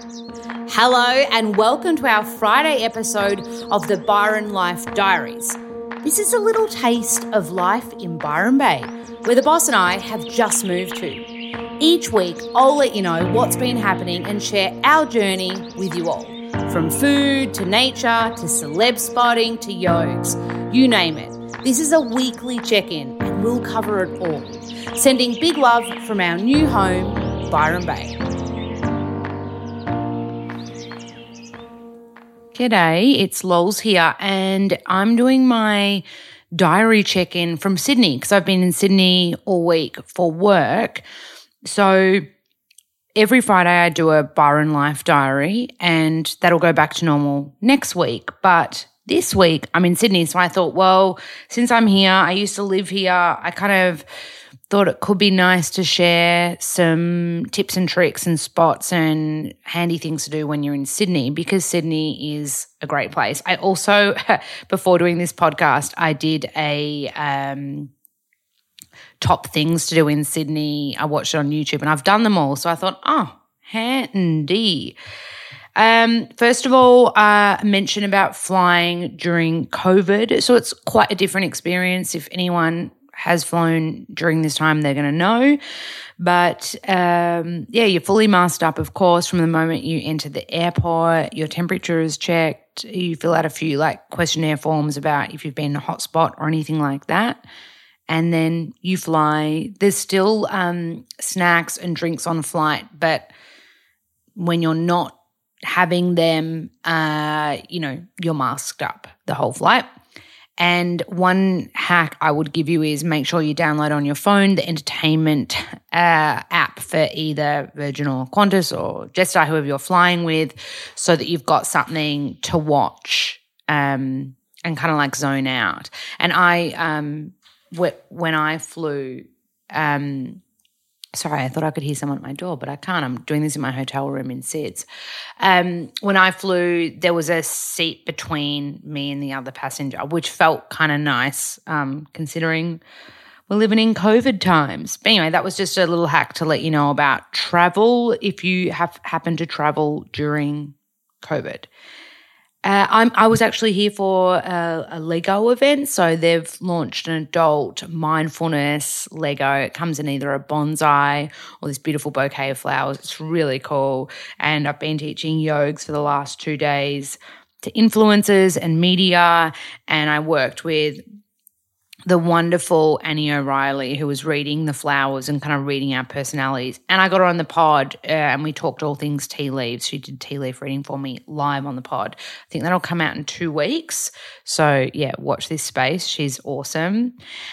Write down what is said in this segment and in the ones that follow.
Hello, and welcome to our Friday episode of the Byron Life Diaries. This is a little taste of life in Byron Bay, where the boss and I have just moved to. Each week, I'll let you know what's been happening and share our journey with you all. From food to nature to celeb spotting to yogs, you name it. This is a weekly check in, and we'll cover it all. Sending big love from our new home, Byron Bay. G'day, it's Lols here, and I'm doing my diary check in from Sydney because I've been in Sydney all week for work. So every Friday I do a Byron Life diary, and that'll go back to normal next week. But this week I'm in Sydney, so I thought, well, since I'm here, I used to live here, I kind of thought it could be nice to share some tips and tricks and spots and handy things to do when you're in Sydney because Sydney is a great place. I also, before doing this podcast, I did a um, top things to do in Sydney. I watched it on YouTube and I've done them all. So I thought, oh, handy. Um, first of all, uh, mention about flying during COVID. So it's quite a different experience. If anyone has flown during this time, they're going to know. But um, yeah, you're fully masked up, of course, from the moment you enter the airport. Your temperature is checked. You fill out a few like questionnaire forms about if you've been in a hotspot or anything like that. And then you fly. There's still um, snacks and drinks on flight, but when you're not having them, uh, you know, you're masked up the whole flight. And one hack I would give you is make sure you download on your phone the entertainment uh, app for either Virgin or Qantas or Jetstar, whoever you're flying with, so that you've got something to watch um, and kind of like zone out. And I, um, when I flew, um, Sorry, I thought I could hear someone at my door, but I can't. I'm doing this in my hotel room in SIDS. Um, when I flew, there was a seat between me and the other passenger, which felt kind of nice, um, considering we're living in COVID times. But anyway, that was just a little hack to let you know about travel if you have happened to travel during COVID. Uh, i was actually here for a, a, Lego event. So they've launched an adult mindfulness Lego. It comes in either a bonsai or this beautiful bouquet of flowers. It's really cool. And I've been teaching yogs for the last two days to influencers and media. And I worked with the wonderful Annie O'Reilly, who was reading the flowers and kind of reading our personalities. And I got her on the pod uh, and we talked all things tea leaves. She did tea leaf reading for me live on the pod. I think that'll come out in two weeks. So, yeah, watch this space. She's awesome.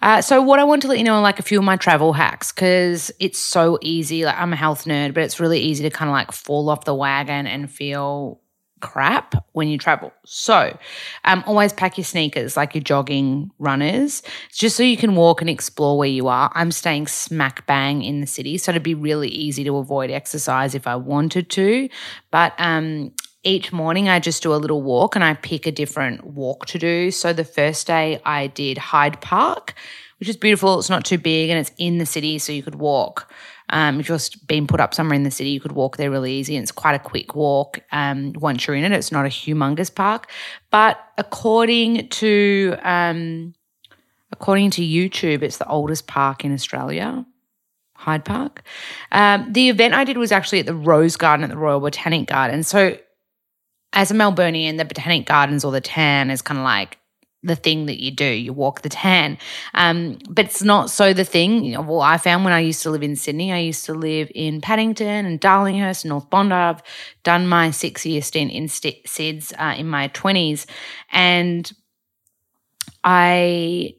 Uh, so, what I want to let you know like a few of my travel hacks because it's so easy. Like, I'm a health nerd, but it's really easy to kind of like fall off the wagon and feel crap when you travel. So, um, always pack your sneakers like your jogging runners, just so you can walk and explore where you are. I'm staying smack bang in the city, so it'd be really easy to avoid exercise if I wanted to. But um, each morning I just do a little walk and I pick a different walk to do. So the first day I did Hyde Park, which is beautiful. It's not too big and it's in the city, so you could walk um, you're being put up somewhere in the city, you could walk there really easy. And it's quite a quick walk um, once you're in it. It's not a humongous park. But according to um, according to YouTube, it's the oldest park in Australia. Hyde Park. Um, the event I did was actually at the Rose Garden at the Royal Botanic Garden. So, as a Melburnian, the Botanic Gardens or the Tan is kind of like the thing that you do. You walk the tan. Um, but it's not so the thing. You know, well, I found when I used to live in Sydney, I used to live in Paddington and Darlinghurst North Bondi. I've done my six year stint in st- SIDS uh, in my 20s. And I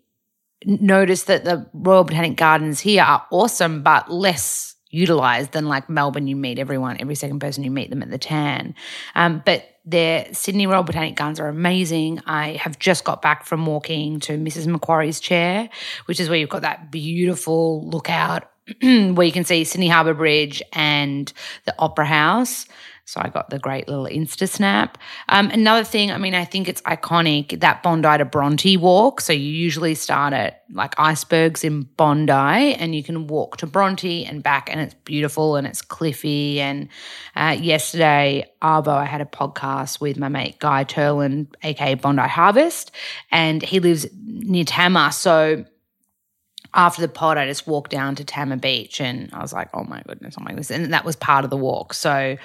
noticed that the Royal Botanic Gardens here are awesome, but less utilized than like Melbourne. You meet everyone, every second person you meet them at the tan. Um, but their Sydney Royal Botanic Gardens are amazing. I have just got back from walking to Mrs. Macquarie's chair, which is where you've got that beautiful lookout where you can see Sydney Harbour Bridge and the Opera House. So I got the great little Insta snap. Um, another thing, I mean, I think it's iconic that Bondi to Bronte walk. So you usually start at like icebergs in Bondi and you can walk to Bronte and back, and it's beautiful and it's cliffy. And uh, yesterday, Arvo, I had a podcast with my mate Guy Turland, aka Bondi Harvest, and he lives near Tama. So after the pod, I just walked down to Tama Beach and I was like, oh my goodness, oh my goodness. And that was part of the walk. So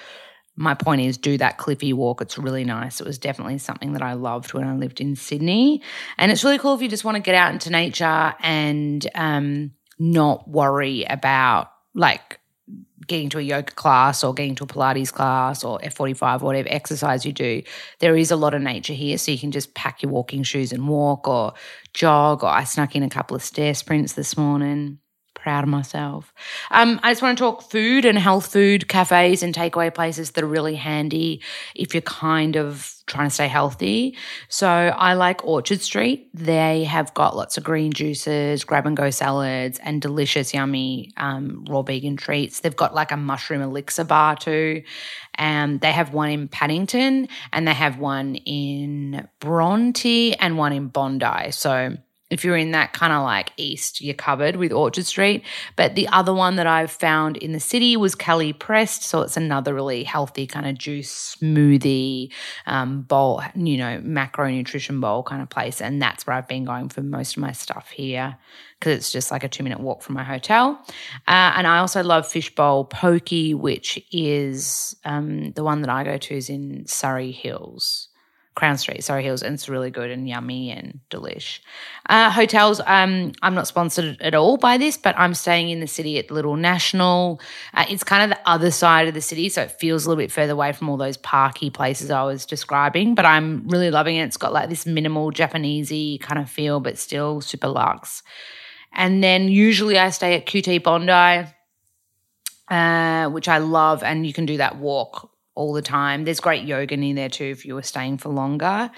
my point is do that cliffy walk. It's really nice. It was definitely something that I loved when I lived in Sydney. And it's really cool if you just want to get out into nature and um, not worry about like getting to a yoga class or getting to a Pilates class or F45 or whatever exercise you do. There is a lot of nature here. So you can just pack your walking shoes and walk or jog. Or I snuck in a couple of stair sprints this morning proud of myself. Um, I just want to talk food and health food cafes and takeaway places that are really handy if you're kind of trying to stay healthy. So I like Orchard Street. They have got lots of green juices, grab and go salads, and delicious, yummy um, raw vegan treats. They've got like a mushroom elixir bar too. And they have one in Paddington and they have one in Bronte and one in Bondi. So if you're in that kind of like east, you're covered with Orchard Street. But the other one that I've found in the city was Cali Pressed. So it's another really healthy kind of juice smoothie um, bowl, you know, macro nutrition bowl kind of place. And that's where I've been going for most of my stuff here because it's just like a two minute walk from my hotel. Uh, and I also love Fishbowl Pokey, which is um, the one that I go to is in Surry Hills. Crown Street, Surry Hills, and it's really good and yummy and delish. Uh, hotels, um, I'm not sponsored at all by this, but I'm staying in the city at Little National. Uh, it's kind of the other side of the city, so it feels a little bit further away from all those parky places I was describing, but I'm really loving it. It's got like this minimal Japanesey kind of feel, but still super luxe. And then usually I stay at QT Bondi, uh, which I love, and you can do that walk all the time. There's great yoga in there too if you were staying for longer.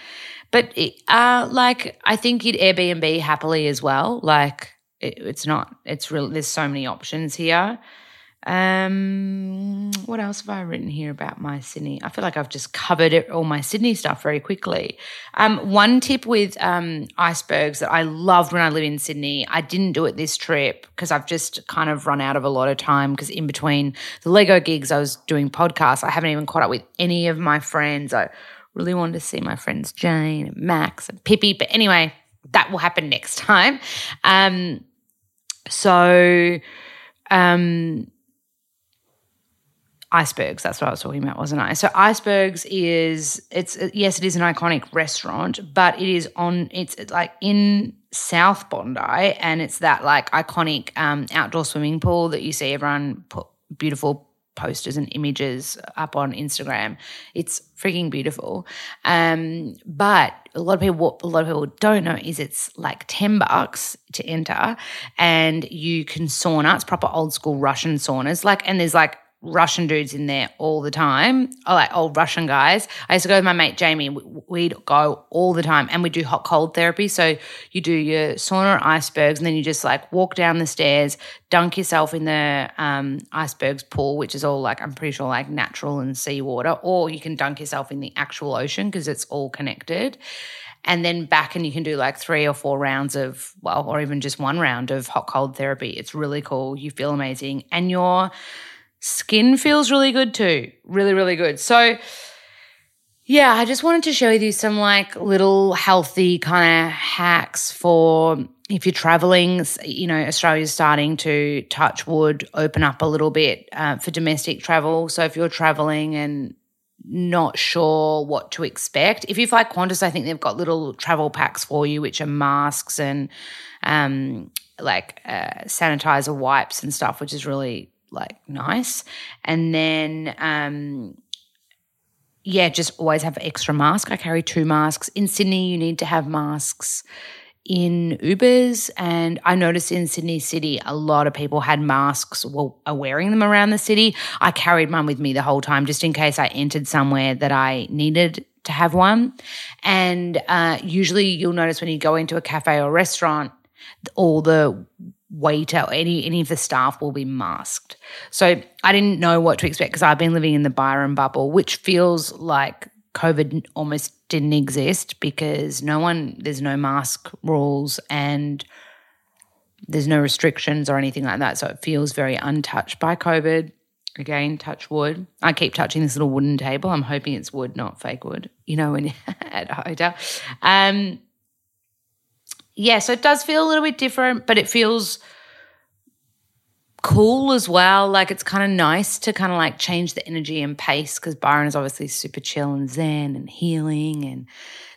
But it, uh, like I think you'd Airbnb happily as well. Like it, it's not. It's real. There's so many options here. Um, what else have I written here about my Sydney? I feel like I've just covered it, all my Sydney stuff very quickly. Um, one tip with um, icebergs that I loved when I lived in Sydney, I didn't do it this trip because I've just kind of run out of a lot of time because in between the Lego gigs, I was doing podcasts. I haven't even caught up with any of my friends. I really wanted to see my friends Jane and Max and Pippi, but anyway, that will happen next time. Um, so, um, icebergs. That's what i was talking about wasn't i? So icebergs is it's yes it is an iconic restaurant but it is on it's like in south bondi and it's that like iconic um, outdoor swimming pool that you see everyone put beautiful posters and images up on instagram. It's freaking beautiful. Um, but a lot of people what a lot of people don't know is it's like 10 bucks to enter and you can sauna. It's proper old school russian saunas like and there's like Russian dudes in there all the time, oh, like old Russian guys. I used to go with my mate Jamie. We'd go all the time and we do hot cold therapy. So you do your sauna icebergs and then you just like walk down the stairs, dunk yourself in the um, icebergs pool, which is all like, I'm pretty sure like natural and seawater, or you can dunk yourself in the actual ocean because it's all connected and then back and you can do like three or four rounds of well or even just one round of hot cold therapy it's really cool you feel amazing and you're Skin feels really good too. Really, really good. So, yeah, I just wanted to show you some like little healthy kind of hacks for if you're traveling. You know, Australia's starting to touch wood, open up a little bit uh, for domestic travel. So, if you're traveling and not sure what to expect, if you fly Qantas, I think they've got little travel packs for you, which are masks and um, like uh, sanitizer wipes and stuff, which is really like nice. And then, um, yeah, just always have extra mask. I carry two masks. In Sydney, you need to have masks in Ubers. And I noticed in Sydney City, a lot of people had masks, well, are wearing them around the city. I carried mine with me the whole time just in case I entered somewhere that I needed to have one. And uh, usually you'll notice when you go into a cafe or restaurant, all the waiter, any any of the staff will be masked. So I didn't know what to expect because I've been living in the Byron bubble, which feels like COVID almost didn't exist because no one there's no mask rules and there's no restrictions or anything like that. So it feels very untouched by COVID. Again, touch wood. I keep touching this little wooden table. I'm hoping it's wood, not fake wood. You know, when at a hotel. Um, yeah, so it does feel a little bit different, but it feels cool as well. Like it's kind of nice to kind of like change the energy and pace because Byron is obviously super chill and zen and healing, and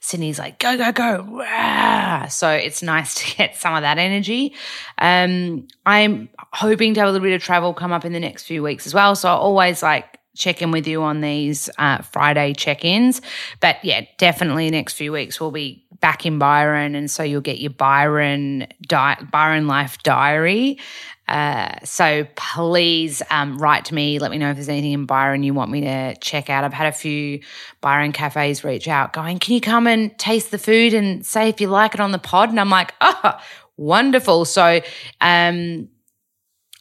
Sydney's like go go go. Rah! So it's nice to get some of that energy. Um, I'm hoping to have a little bit of travel come up in the next few weeks as well. So I always like check in with you on these uh, Friday check ins. But yeah, definitely next few weeks we'll be back in Byron, and so you'll get your Byron di- Byron Life Diary. Uh, so please um, write to me. Let me know if there's anything in Byron you want me to check out. I've had a few Byron cafes reach out, going, "Can you come and taste the food and say if you like it on the pod?" And I'm like, "Oh, wonderful!" So um,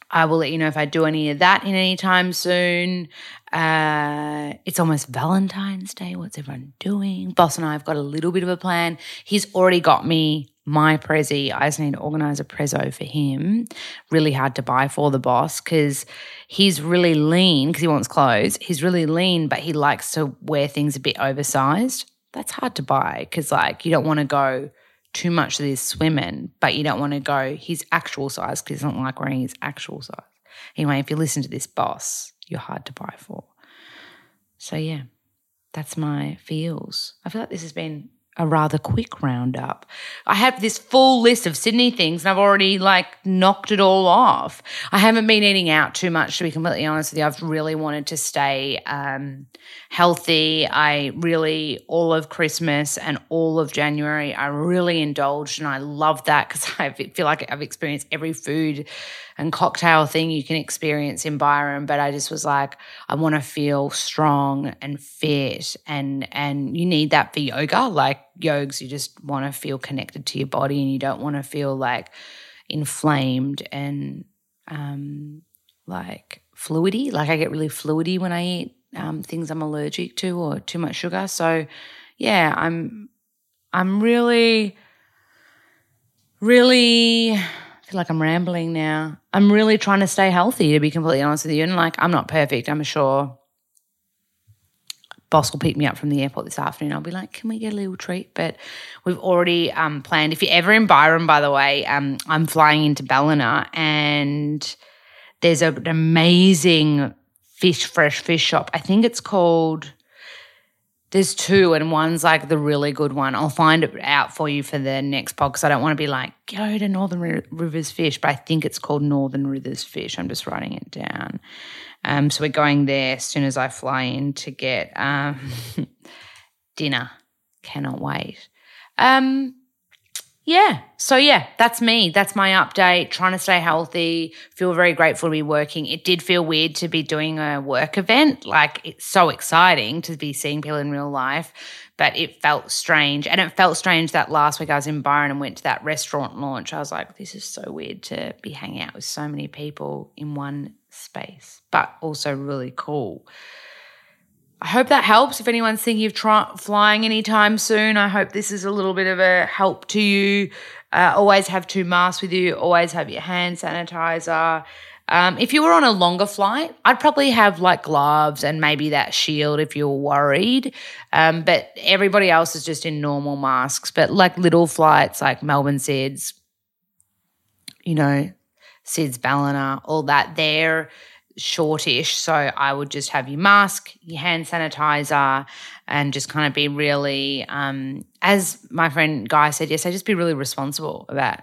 I will let you know if I do any of that in any time soon. Uh, it's almost Valentine's Day. What's everyone doing? Boss and I have got a little bit of a plan. He's already got me my Prezi. I just need to organize a Prezzo for him. Really hard to buy for the boss because he's really lean because he wants clothes. He's really lean, but he likes to wear things a bit oversized. That's hard to buy because, like, you don't want to go too much to this swimming, but you don't want to go his actual size because he doesn't like wearing his actual size. Anyway, if you listen to this boss, you're hard to buy for. So, yeah, that's my feels. I feel like this has been a rather quick roundup. I have this full list of Sydney things and I've already like knocked it all off. I haven't been eating out too much to be completely honest with you. I've really wanted to stay um, healthy. I really, all of Christmas and all of January, I really indulged and I love that because I feel like I've experienced every food and cocktail thing you can experience in Byron. But I just was like, I want to feel strong and fit, and and you need that for yoga. Like yogas, you just want to feel connected to your body, and you don't want to feel like inflamed and um, like fluidy. Like I get really fluidy when I eat um, things I'm allergic to or too much sugar. So yeah, I'm I'm really really feel like I'm rambling now. I'm really trying to stay healthy, to be completely honest with you. And like, I'm not perfect, I'm sure. Boss will pick me up from the airport this afternoon. I'll be like, "Can we get a little treat?" But we've already um, planned. If you're ever in Byron, by the way, um, I'm flying into Ballina, and there's an amazing fish, fresh fish shop. I think it's called there's two, and one's like the really good one. I'll find it out for you for the next pod because I don't want to be like, go to Northern Rivers Fish, but I think it's called Northern Rivers Fish. I'm just writing it down. Um, so we're going there as soon as I fly in to get um, dinner. Cannot wait. Um, yeah. So, yeah, that's me. That's my update. Trying to stay healthy. Feel very grateful to be working. It did feel weird to be doing a work event. Like, it's so exciting to be seeing people in real life, but it felt strange. And it felt strange that last week I was in Byron and went to that restaurant launch. I was like, this is so weird to be hanging out with so many people in one space, but also really cool. I hope that helps. If anyone's thinking of try- flying anytime soon, I hope this is a little bit of a help to you. Uh, always have two masks with you. Always have your hand sanitizer. Um, if you were on a longer flight, I'd probably have like gloves and maybe that shield if you're worried. Um, but everybody else is just in normal masks. But like little flights, like Melbourne SIDS, you know, SIDS Ballina, all that, they're shortish. So I would just have your mask, your hand sanitizer, and just kind of be really, um, as my friend Guy said yesterday, just be really responsible about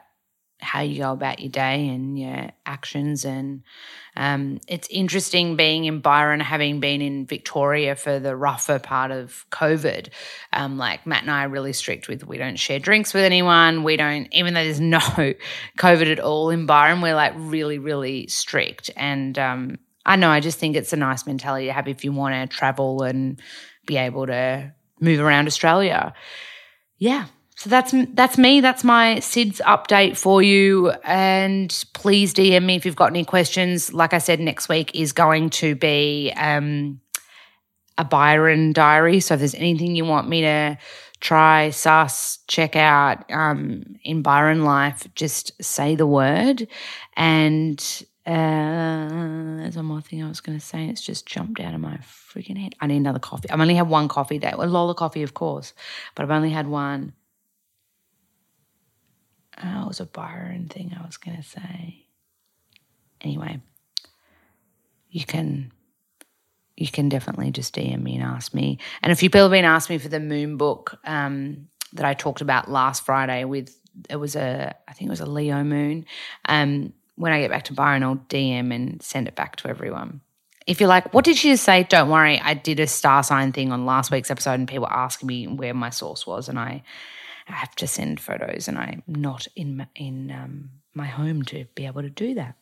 how you go about your day and your actions. And um, it's interesting being in Byron, having been in Victoria for the rougher part of COVID. Um, like Matt and I are really strict with we don't share drinks with anyone. We don't, even though there's no COVID at all in Byron, we're like really, really strict. And um, I know, I just think it's a nice mentality to have if you want to travel and be able to move around Australia. Yeah. So that's that's me. That's my SIDS update for you. And please DM me if you've got any questions. Like I said, next week is going to be um, a Byron diary. So if there's anything you want me to try, suss, check out um, in Byron life, just say the word. And uh, there's one more thing I was going to say. It's just jumped out of my freaking head. I need another coffee. I've only had one coffee day. Well, Lola coffee, of course, but I've only had one. Oh, it was a Byron thing I was going to say. Anyway, you can you can definitely just DM me and ask me. And a few people have been asking me for the moon book um, that I talked about last Friday with it was a I think it was a Leo moon. Um, when I get back to Byron, I'll DM and send it back to everyone. If you're like, what did she just say? Don't worry, I did a star sign thing on last week's episode, and people asking me where my source was, and I I have to send photos, and I'm not in in um, my home to be able to do that.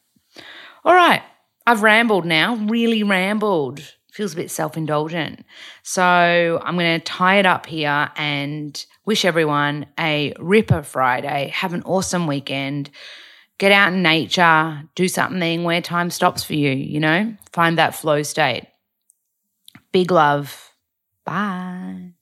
All right, I've rambled now, really rambled. Feels a bit self indulgent. So I'm going to tie it up here and wish everyone a Ripper Friday. Have an awesome weekend. Get out in nature, do something where time stops for you, you know, find that flow state. Big love. Bye.